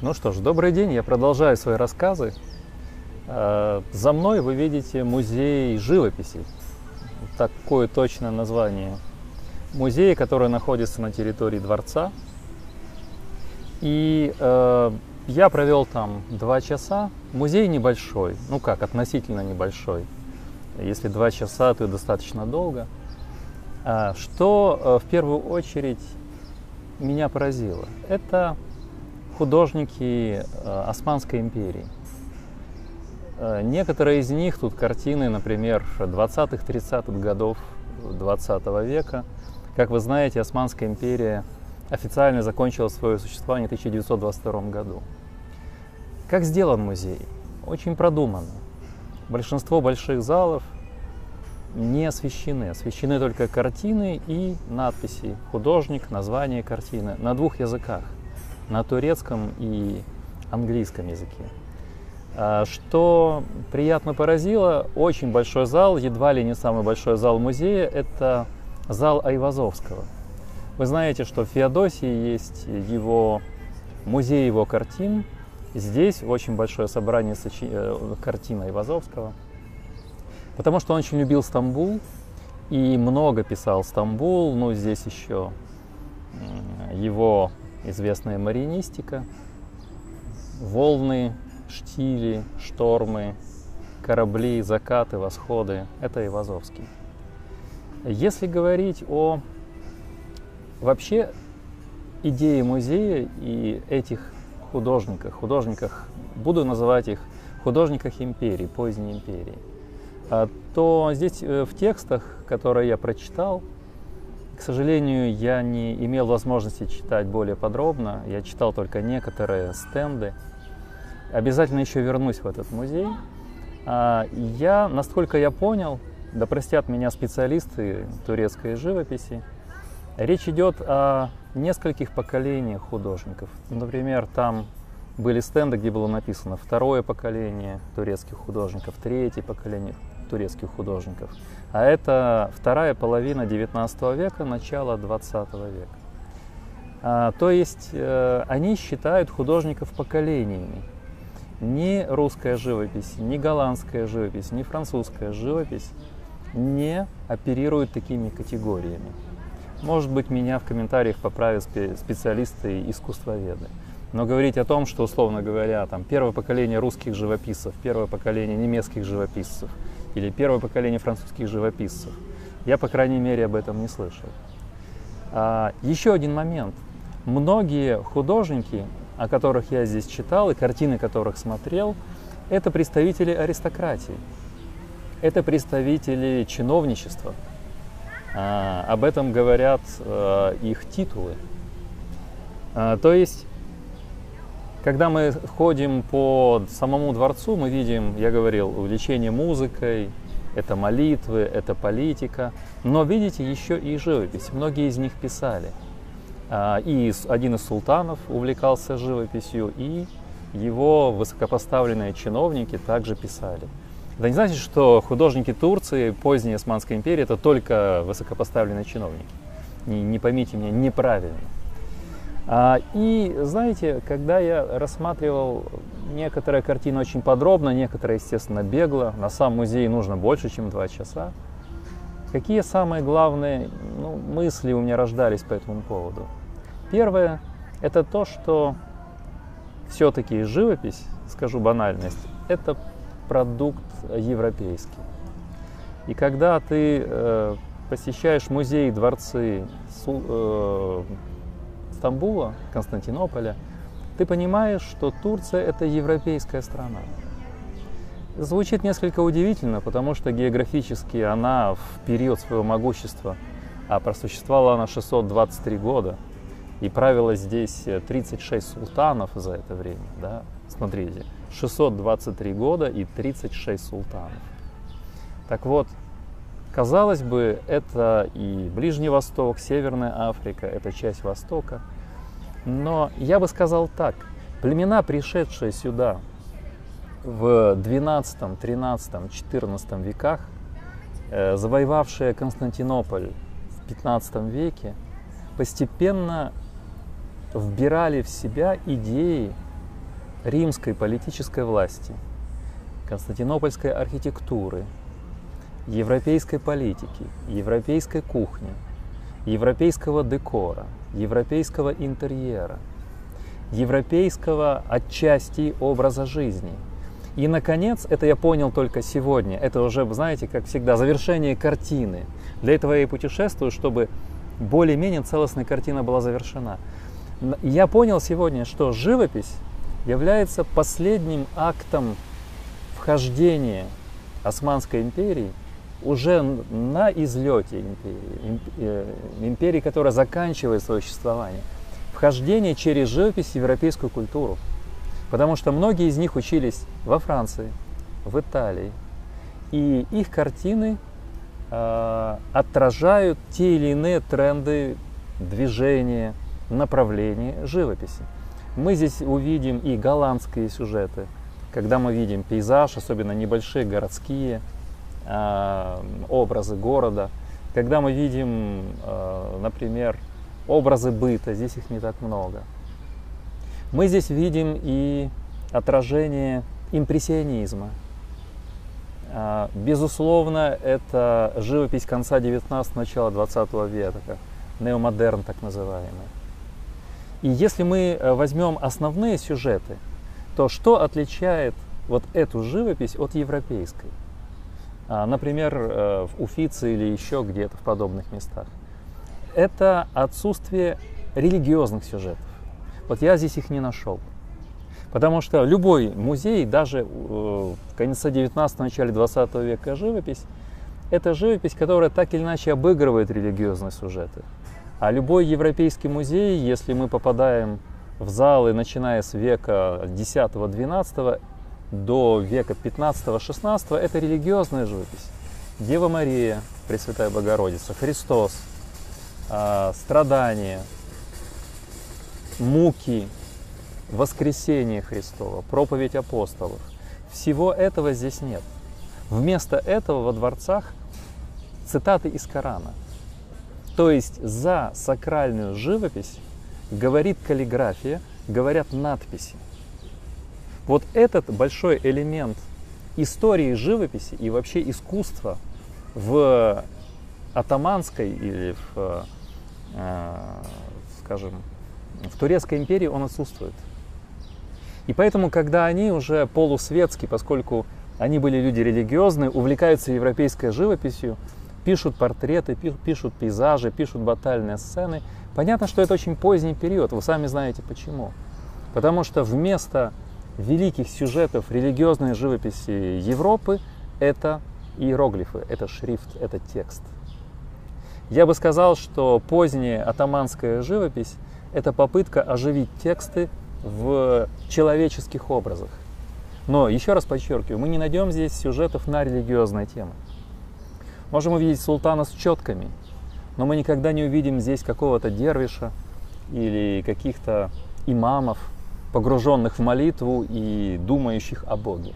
Ну что ж, добрый день, я продолжаю свои рассказы. Э, за мной вы видите музей живописи. Такое точное название. Музей, который находится на территории дворца. И э, я провел там два часа. Музей небольшой, ну как, относительно небольшой. Если два часа, то достаточно долго. А, что э, в первую очередь меня поразило? Это художники э, Османской империи. Э, некоторые из них, тут картины, например, 20-30-х годов 20 века. Как вы знаете, Османская империя официально закончила свое существование в 1922 году. Как сделан музей? Очень продуманно. Большинство больших залов не освещены. Освещены только картины и надписи. Художник, название картины на двух языках на турецком и английском языке. А, что приятно поразило, очень большой зал, едва ли не самый большой зал музея, это зал Айвазовского. Вы знаете, что в Феодосии есть его музей его картин. Здесь очень большое собрание сочи... Э, картин Айвазовского. Потому что он очень любил Стамбул и много писал Стамбул. Ну, здесь еще его известная маринистика, волны, штили, штормы, корабли, закаты, восходы. Это Ивазовский. Если говорить о вообще идее музея и этих художниках, художниках, буду называть их художниках империи, поздней империи, а, то здесь э, в текстах, которые я прочитал, к сожалению, я не имел возможности читать более подробно. Я читал только некоторые стенды. Обязательно еще вернусь в этот музей. А, я, насколько я понял, да простят меня специалисты турецкой живописи, речь идет о нескольких поколениях художников. Например, там были стенды, где было написано второе поколение турецких художников, третье поколение турецких художников. А это вторая половина 19 века, начало 20 века. А, то есть э, они считают художников поколениями. Ни русская живопись, ни голландская живопись, ни французская живопись не оперируют такими категориями. Может быть, меня в комментариях поправят специалисты и искусствоведы. Но говорить о том, что, условно говоря, там, первое поколение русских живописцев, первое поколение немецких живописцев – или первое поколение французских живописцев. Я, по крайней мере, об этом не слышал. А, еще один момент. Многие художники, о которых я здесь читал и картины которых смотрел, это представители аристократии, это представители чиновничества. А, об этом говорят а, их титулы. А, то есть когда мы ходим по самому дворцу, мы видим, я говорил, увлечение музыкой, это молитвы, это политика. Но видите, еще и живопись. Многие из них писали. А, и один из султанов увлекался живописью, и его высокопоставленные чиновники также писали. Это не значит, что художники Турции, поздней Османской империи, это только высокопоставленные чиновники. Не, не поймите меня неправильно. А, и знаете, когда я рассматривал некоторые картины очень подробно, некоторые, естественно, бегло, на сам музей нужно больше, чем два часа, какие самые главные ну, мысли у меня рождались по этому поводу? Первое – это то, что все-таки живопись, скажу банальность, это продукт европейский. И когда ты э, посещаешь музеи, дворцы, э, Стамбула, Константинополя, ты понимаешь, что Турция – это европейская страна. Звучит несколько удивительно, потому что географически она в период своего могущества, а просуществовала она 623 года, и правило здесь 36 султанов за это время. Да? Смотрите, 623 года и 36 султанов. Так вот, Казалось бы, это и Ближний Восток, Северная Африка, это часть Востока. Но я бы сказал так, племена, пришедшие сюда в 12, 13, 14 веках, э, завоевавшие Константинополь в 15 веке, постепенно вбирали в себя идеи римской политической власти, константинопольской архитектуры, европейской политики, европейской кухни, европейского декора, европейского интерьера, европейского отчасти образа жизни. И, наконец, это я понял только сегодня, это уже, знаете, как всегда, завершение картины. Для этого я и путешествую, чтобы более-менее целостная картина была завершена. Я понял сегодня, что живопись является последним актом вхождения Османской империи уже на излете империи, э, империи, которая заканчивает свое существование, вхождение через живопись в европейскую культуру. Потому что многие из них учились во Франции, в Италии, и их картины э, отражают те или иные тренды движения, направления живописи. Мы здесь увидим и голландские сюжеты, когда мы видим пейзаж, особенно небольшие городские образы города, когда мы видим, э, например, образы быта, здесь их не так много. Мы здесь видим и отражение импрессионизма. А, безусловно, это живопись конца 19 начала 20 века, неомодерн так называемый. И если мы э, возьмем основные сюжеты, то что отличает вот эту живопись от европейской? А, например, э, в Уфице или еще где-то в подобных местах. Это отсутствие религиозных сюжетов. Вот я здесь их не нашел. Потому что любой музей, даже в э, конце 19 начале 20 века живопись, это живопись, которая так или иначе обыгрывает религиозные сюжеты. А любой европейский музей, если мы попадаем в залы, начиная с века 10-12 до века 15-16, это религиозная живопись. Дева Мария, Пресвятая Богородица, Христос, э, страдания, муки, воскресение Христова, проповедь апостолов. Всего этого здесь нет. Вместо этого во дворцах цитаты из Корана – то есть за сакральную живопись говорит каллиграфия, говорят надписи. Вот этот большой элемент истории живописи и вообще искусства в атаманской или в, э, скажем, в Турецкой империи он отсутствует. И поэтому, когда они уже полусветские, поскольку они были люди религиозные, увлекаются европейской живописью, пишут портреты, пишут пейзажи, пишут батальные сцены. Понятно, что это очень поздний период, вы сами знаете почему. Потому что вместо великих сюжетов религиозной живописи Европы это иероглифы, это шрифт, это текст. Я бы сказал, что поздняя атаманская живопись – это попытка оживить тексты в человеческих образах. Но, еще раз подчеркиваю, мы не найдем здесь сюжетов на религиозные темы. Можем увидеть султана с четками, но мы никогда не увидим здесь какого-то дервиша или каких-то имамов, погруженных в молитву и думающих о Боге.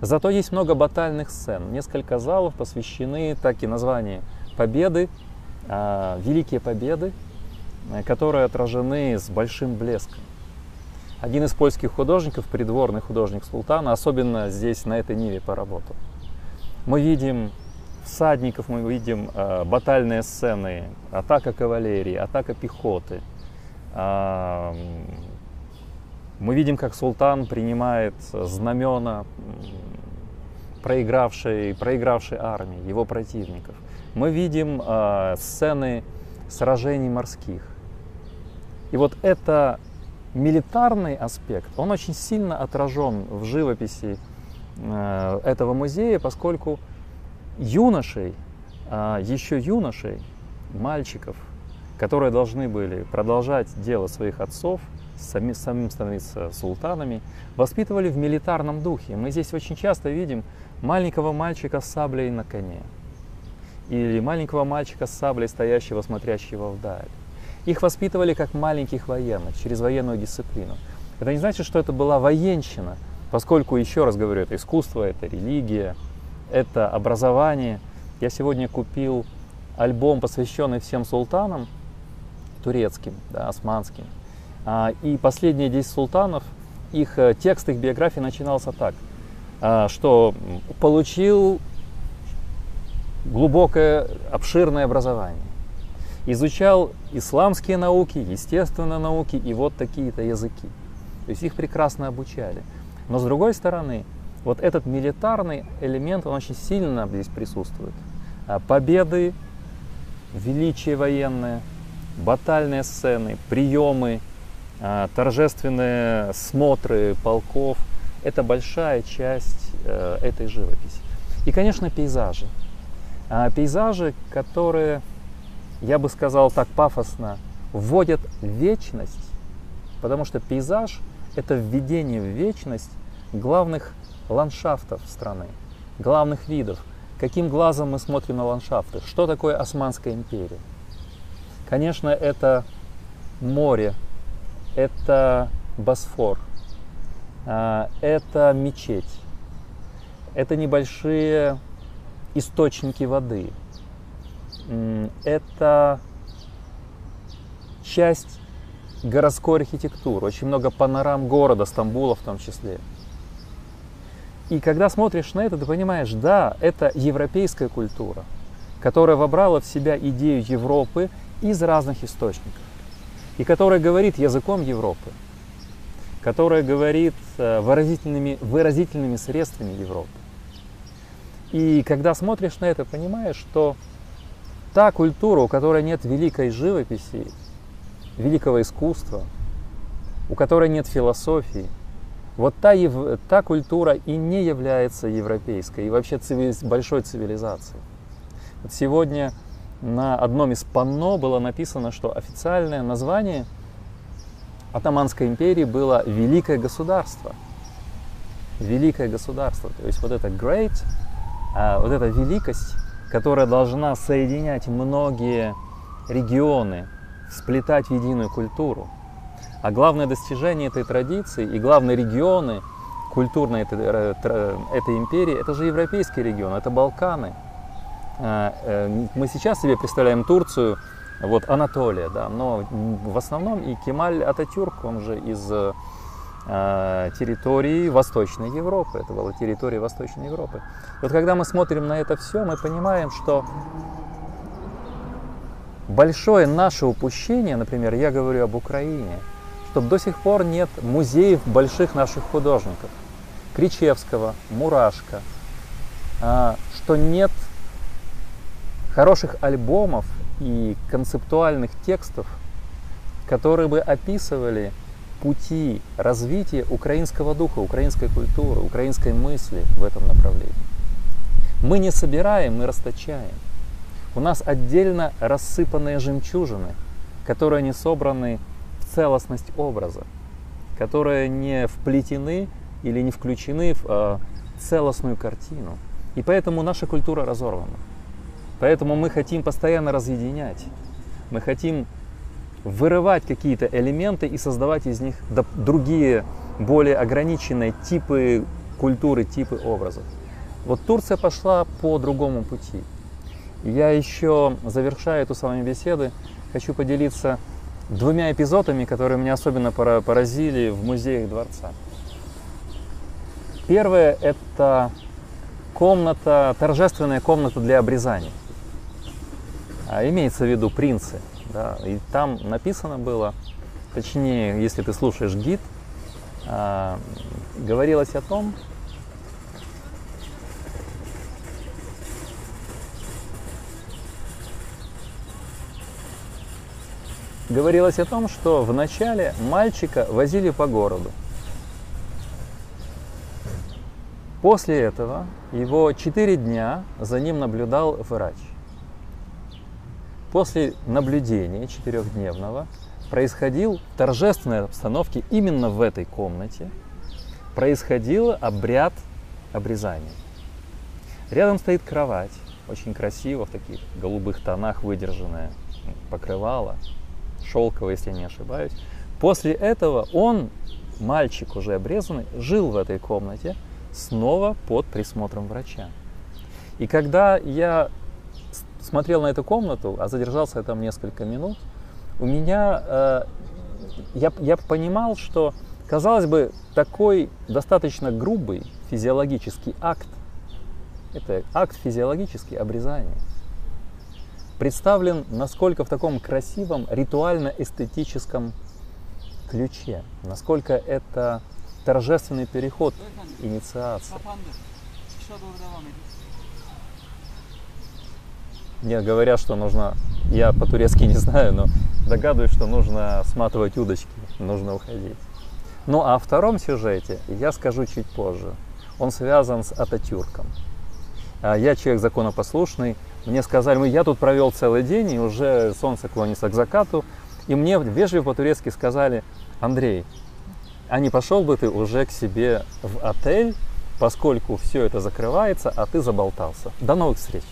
Зато есть много батальных сцен. Несколько залов посвящены так и названию «Победы», э, «Великие победы», э, которые отражены с большим блеском. Один из польских художников, придворный художник султана, особенно здесь на этой ниве поработал. Мы видим всадников мы видим э, батальные сцены, атака кавалерии, атака пехоты. Э, мы видим, как султан принимает знамена проигравшей, проигравшей армии, его противников. Мы видим э, сцены сражений морских. И вот это милитарный аспект, он очень сильно отражен в живописи э, этого музея, поскольку юношей, а, еще юношей, мальчиков, которые должны были продолжать дело своих отцов, сами, самим становиться султанами, воспитывали в милитарном духе. Мы здесь очень часто видим маленького мальчика с саблей на коне или маленького мальчика с саблей, стоящего, смотрящего вдаль. Их воспитывали как маленьких военных, через военную дисциплину. Это не значит, что это была военщина, поскольку, еще раз говорю, это искусство, это религия, это образование. Я сегодня купил альбом, посвященный всем султанам, турецким, да, османским. А, и последние 10 султанов их э, текст их биографии начинался так, а, что получил глубокое, обширное образование, изучал исламские науки, естественные науки и вот такие-то языки. То есть их прекрасно обучали. Но с другой стороны, вот этот милитарный элемент, он очень сильно здесь присутствует. А победы, величие военное, батальные сцены, приемы, торжественные смотры полков – это большая часть э, этой живописи. И, конечно, пейзажи. А, пейзажи, которые, я бы сказал так пафосно, вводят вечность, потому что пейзаж – это введение в вечность главных ландшафтов страны, главных видов. Каким глазом мы смотрим на ландшафты? Что такое Османская империя? Конечно, это море, это Босфор, а, это мечеть, это небольшие источники воды, это часть городской архитектуры, очень много панорам города, Стамбула в том числе. И когда смотришь на это, ты понимаешь, да, это европейская культура, которая вобрала в себя идею Европы из разных источников и которая говорит языком Европы, которая говорит э, выразительными, выразительными средствами Европы. И когда смотришь на это, понимаешь, что та культура, у которой нет великой живописи, великого искусства, у которой нет философии, вот та, та культура и не является европейской, и вообще цивили, большой цивилизацией. Вот сегодня на одном из панно было написано, что официальное название Атаманской империи было Великое государство. Великое государство. То есть вот это great, а вот эта великость, которая должна соединять многие регионы, сплетать в единую культуру. А главное достижение этой традиции и главные регионы культурной этой, э, этой империи, это же европейский регион, это Балканы – мы сейчас себе представляем Турцию, вот Анатолия, да, но в основном и Кемаль Ататюрк, он же из э, территории Восточной Европы, это была территория Восточной Европы. Вот когда мы смотрим на это все, мы понимаем, что большое наше упущение, например, я говорю об Украине, что до сих пор нет музеев больших наших художников, Кричевского, Мурашко, а, что нет хороших альбомов и концептуальных текстов, которые бы описывали пути развития украинского духа, украинской культуры, украинской мысли в этом направлении. Мы не собираем, мы расточаем. У нас отдельно рассыпанные жемчужины, которые не собраны в целостность образа, которые не вплетены или не включены в э, целостную картину. И поэтому наша культура разорвана. Поэтому мы хотим постоянно разъединять. Мы хотим вырывать какие-то элементы и создавать из них другие, более ограниченные типы культуры, типы образов. Вот Турция пошла по другому пути. Я еще, завершая эту с вами беседу, хочу поделиться двумя эпизодами, которые меня особенно поразили в музеях дворца. Первое – это комната, торжественная комната для а имеется в виду принцы. Да, и там написано было, точнее, если ты слушаешь гид, а, говорилось о том, говорилось о том, что вначале мальчика возили по городу. После этого его четыре дня за ним наблюдал врач. После наблюдения четырехдневного происходил в торжественной обстановке именно в этой комнате происходил обряд обрезания. Рядом стоит кровать, очень красиво, в таких голубых тонах выдержанная покрывало, шелковое, если не ошибаюсь. После этого он, мальчик уже обрезанный, жил в этой комнате снова под присмотром врача. И когда я смотрел на эту комнату, а задержался я там несколько минут, у меня, э, я, я понимал, что Казалось бы, такой достаточно грубый физиологический акт, это акт физиологический обрезания, представлен насколько в таком красивом ритуально-эстетическом ключе, насколько это торжественный переход, инициация. Мне говорят, что нужно, я по-турецки не знаю, но догадываюсь, что нужно сматывать удочки, нужно уходить. Ну а о втором сюжете я скажу чуть позже. Он связан с Ататюрком. А я человек законопослушный. Мне сказали, я тут провел целый день, и уже солнце клонится к закату. И мне вежливо по-турецки сказали, Андрей, а не пошел бы ты уже к себе в отель, поскольку все это закрывается, а ты заболтался. До новых встреч!